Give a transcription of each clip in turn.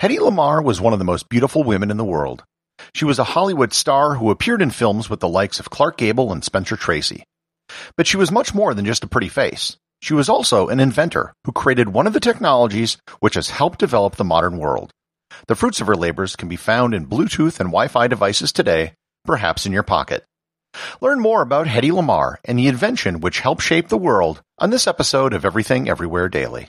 Hedy Lamarr was one of the most beautiful women in the world. She was a Hollywood star who appeared in films with the likes of Clark Gable and Spencer Tracy. But she was much more than just a pretty face. She was also an inventor who created one of the technologies which has helped develop the modern world. The fruits of her labors can be found in Bluetooth and Wi-Fi devices today, perhaps in your pocket. Learn more about Hedy Lamarr and the invention which helped shape the world on this episode of Everything Everywhere Daily.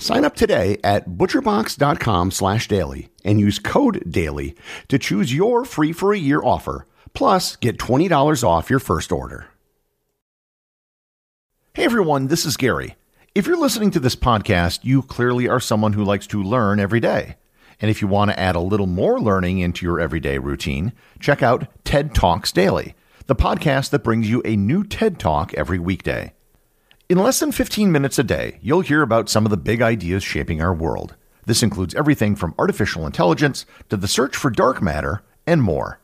Sign up today at butcherbox.com slash daily and use code DAILY to choose your free for a year offer, plus get $20 off your first order. Hey everyone, this is Gary. If you're listening to this podcast, you clearly are someone who likes to learn every day. And if you want to add a little more learning into your everyday routine, check out TED Talks Daily, the podcast that brings you a new TED Talk every weekday. In less than 15 minutes a day, you'll hear about some of the big ideas shaping our world. This includes everything from artificial intelligence to the search for dark matter and more.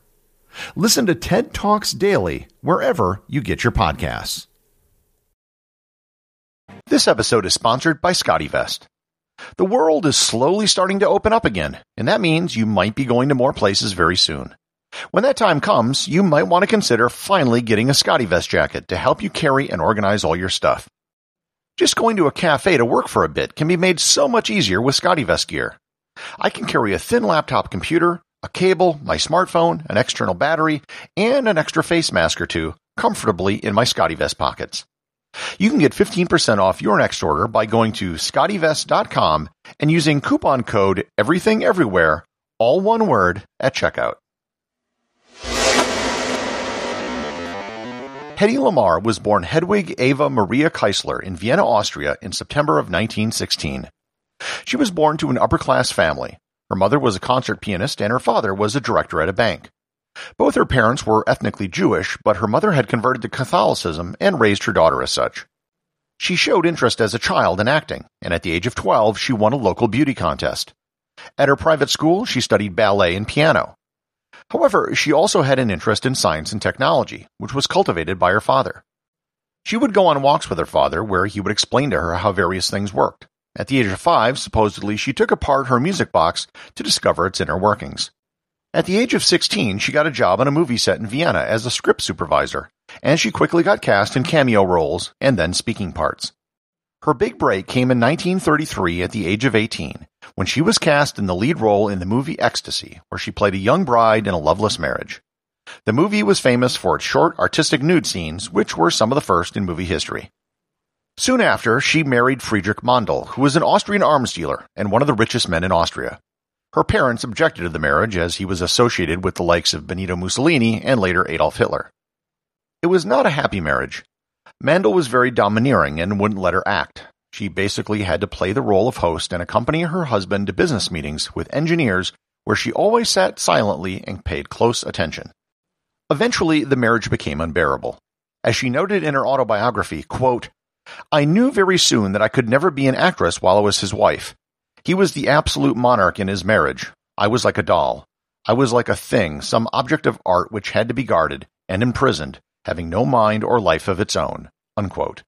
Listen to TED Talks daily wherever you get your podcasts. This episode is sponsored by SCOTTeVEST. The world is slowly starting to open up again, and that means you might be going to more places very soon. When that time comes, you might want to consider finally getting a SCOTTeVEST jacket to help you carry and organize all your stuff. Just going to a cafe to work for a bit can be made so much easier with SCOTTeVEST gear. I can carry a thin laptop computer, a cable, my smartphone, an external battery, and an extra face mask or two comfortably in my SCOTTeVEST pockets. You can get 15% off your next order by going to scottevest.com and using coupon code everything everywhere, all one word, at checkout. Hedy Lamarr was born Hedwig Eva Maria Kiesler in Vienna, Austria in September of 1916. She was born to an upper-class family. Her mother was a concert pianist and her father was a director at a bank. Both her parents were ethnically Jewish, but her mother had converted to Catholicism and raised her daughter as such. She showed interest as a child in acting, and at the age of 12 she won a local beauty contest. At her private school, she studied ballet and piano. However, she also had an interest in science and technology, which was cultivated by her father. She would go on walks with her father where he would explain to her how various things worked. At the age of five, supposedly, she took apart her music box to discover its inner workings. At the age of 16, she got a job on a movie set in Vienna as a script supervisor, and she quickly got cast in cameo roles and then speaking parts. Her big break came in 1933 at the age of 18, when she was cast in the lead role in the movie Ecstasy, where she played a young bride in a loveless marriage. The movie was famous for its short artistic nude scenes, which were some of the first in movie history. Soon after, she married Friedrich Mandl, who was an Austrian arms dealer and one of the richest men in Austria. Her parents objected to the marriage as he was associated with the likes of Benito Mussolini and later Adolf Hitler. It was not a happy marriage. Mandl was very domineering and wouldn't let her act. She basically had to play the role of host and accompany her husband to business meetings with engineers where she always sat silently and paid close attention. Eventually, the marriage became unbearable. As she noted in her autobiography, quote, I knew very soon that I could never be an actress while I was his wife. He was the absolute monarch in his marriage. I was like a doll. I was like a thing, some object of art which had to be guarded and imprisoned having no mind or life of its own. Unquote.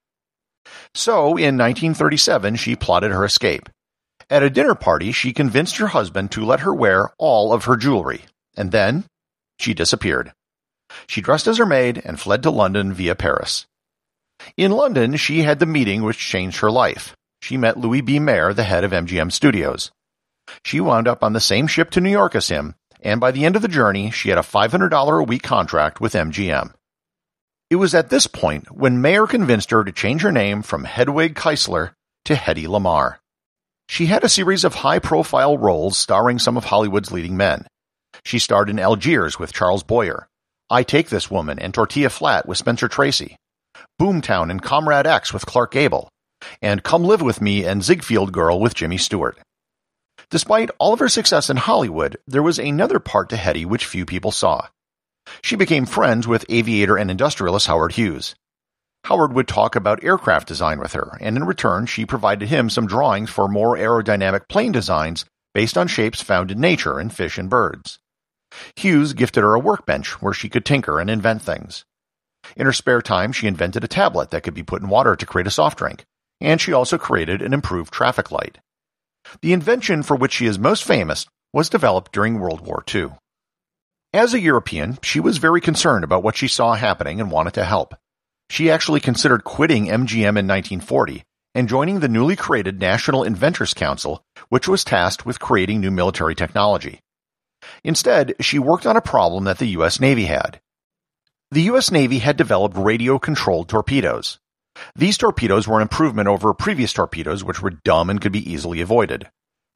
So, in 1937, she plotted her escape. At a dinner party, she convinced her husband to let her wear all of her jewelry, and then she disappeared. She dressed as her maid and fled to London via Paris. In London, she had the meeting which changed her life. She met Louis B. Mayer, the head of MGM Studios. She wound up on the same ship to New York as him, and by the end of the journey, she had a $500 a week contract with MGM. It was at this point when Mayer convinced her to change her name from Hedwig Kiesler to Hedy Lamarr. She had a series of high profile roles starring some of Hollywood's leading men. She starred in Algiers with Charles Boyer, I Take This Woman and Tortilla Flat with Spencer Tracy, Boomtown and Comrade X with Clark Gable, and Come Live With Me and Ziegfeld Girl with Jimmy Stewart. Despite all of her success in Hollywood, there was another part to Hedy which few people saw. She became friends with aviator and industrialist Howard Hughes. Howard would talk about aircraft design with her, and in return, she provided him some drawings for more aerodynamic plane designs based on shapes found in nature in fish and birds. Hughes gifted her a workbench where she could tinker and invent things. In her spare time, she invented a tablet that could be put in water to create a soft drink, and she also created an improved traffic light. The invention for which she is most famous was developed during World War II. As a European, she was very concerned about what she saw happening and wanted to help. She actually considered quitting MGM in 1940 and joining the newly created National Inventors Council, which was tasked with creating new military technology. Instead, she worked on a problem that the U.S. Navy had. The U.S. Navy had developed radio-controlled torpedoes. These torpedoes were an improvement over previous torpedoes which were dumb and could be easily avoided.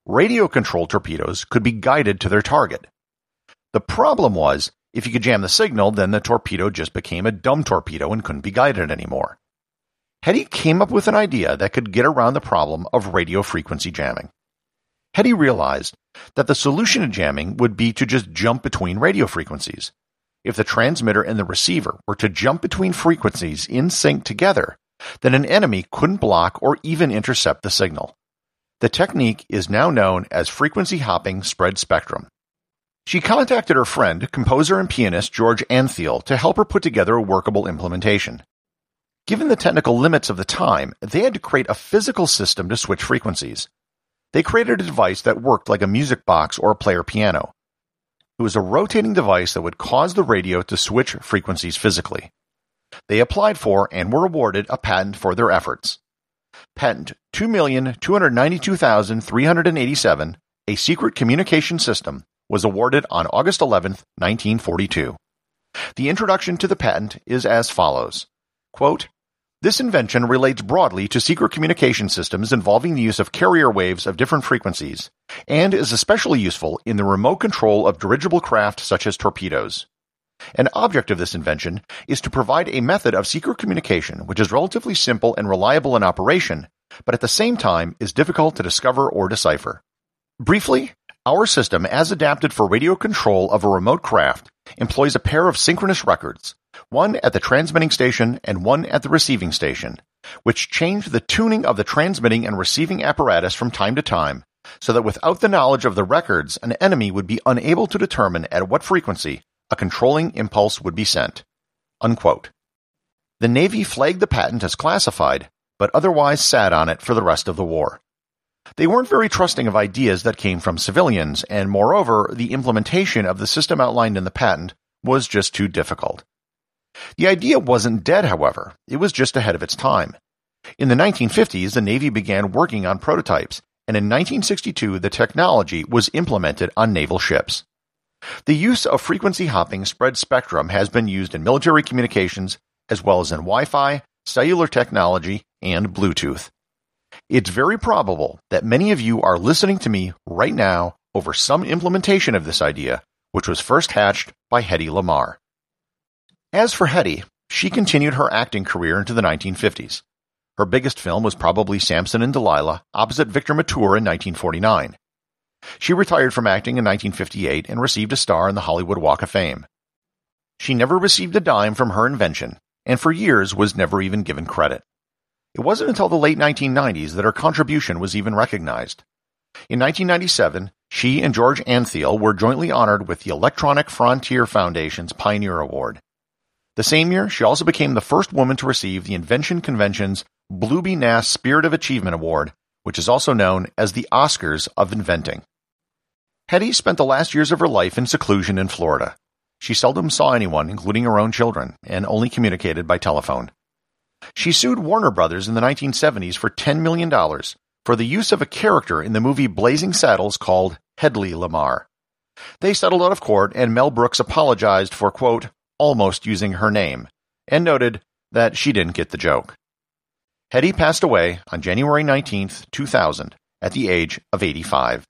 Radio-controlled torpedoes could be guided to their target. The problem was, if you could jam the signal, then the torpedo just became a dumb torpedo and couldn't be guided anymore. Hedy came up with an idea that could get around the problem of radio frequency jamming. Hedy realized that the solution to jamming would be to just jump between radio frequencies. If the transmitter and the receiver were to jump between frequencies in sync together, then an enemy couldn't block or even intercept the signal. The technique is now known as frequency hopping spread spectrum. She contacted her friend, composer and pianist George Antheil to help her put together a workable implementation. Given the technical limits of the time, they had to create a physical system to switch frequencies. They created a device that worked like a music box or a player piano. It was a rotating device that would cause the radio to switch frequencies physically. They applied for and were awarded a patent for their efforts. Patent 2,292,387, a secret communication system, was awarded on August 11, 1942. The introduction to the patent is as follows. Quote, this invention relates broadly to secret communication systems involving the use of carrier waves of different frequencies, and is especially useful in the remote control of dirigible craft such as torpedoes. An object of this invention is to provide a method of secret communication which is relatively simple and reliable in operation, but at the same time is difficult to discover or decipher. Briefly, our system, as adapted for radio control of a remote craft, employs a pair of synchronous records, one at the transmitting station and one at the receiving station, which change the tuning of the transmitting and receiving apparatus from time to time, so that without the knowledge of the records, an enemy would be unable to determine at what frequency a controlling impulse would be sent. Unquote. The Navy flagged the patent as classified, but otherwise sat on it for the rest of the war. They weren't very trusting of ideas that came from civilians, and moreover, the implementation of the system outlined in the patent was just too difficult. The idea wasn't dead, however, it was just ahead of its time. In the 1950s, the Navy began working on prototypes, and in 1962 the technology was implemented on naval ships. The use of frequency hopping spread spectrum has been used in military communications as well as in Wi-Fi, cellular technology, and Bluetooth. It's very probable that many of you are listening to me right now over some implementation of this idea, which was first hatched by Hedy Lamarr. As for Hedy, she continued her acting career into the 1950s. Her biggest film was probably Samson and Delilah, opposite Victor Mature in 1949. She retired from acting in 1958 and received a star in the Hollywood Walk of Fame. She never received a dime from her invention, and for years was never even given credit. It wasn't until the late 1990s that her contribution was even recognized. In 1997, she and George Antheil were jointly honored with the Electronic Frontier Foundation's Pioneer Award. The same year, she also became the first woman to receive the Invention Convention's Bulbie Gnass Spirit of Achievement Award, which is also known as the Oscars of Inventing. Hedy spent the last years of her life in seclusion in Florida. She seldom saw anyone, including her own children, and only communicated by telephone. She sued Warner Brothers in the 1970s for $10 million for the use of a character in the movie Blazing Saddles called Hedley Lamarr. They settled out of court, and Mel Brooks apologized for, quote, almost using her name, and noted that she didn't get the joke. Hedy passed away on January 19, 2000, at the age of 85.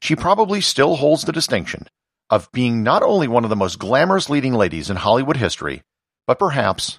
She probably still holds the distinction of being not only one of the most glamorous leading ladies in Hollywood history, but perhaps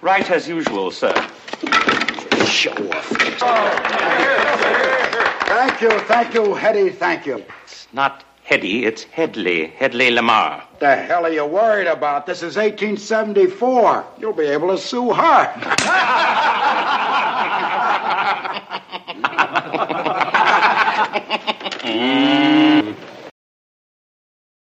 Right as usual, sir. Show off. Thank you, thank you, Hedy, thank you. It's not Hedy, it's Hedley, Hedley Lamarr. The hell are you worried about? This is 1874. You'll be able to sue her. mm.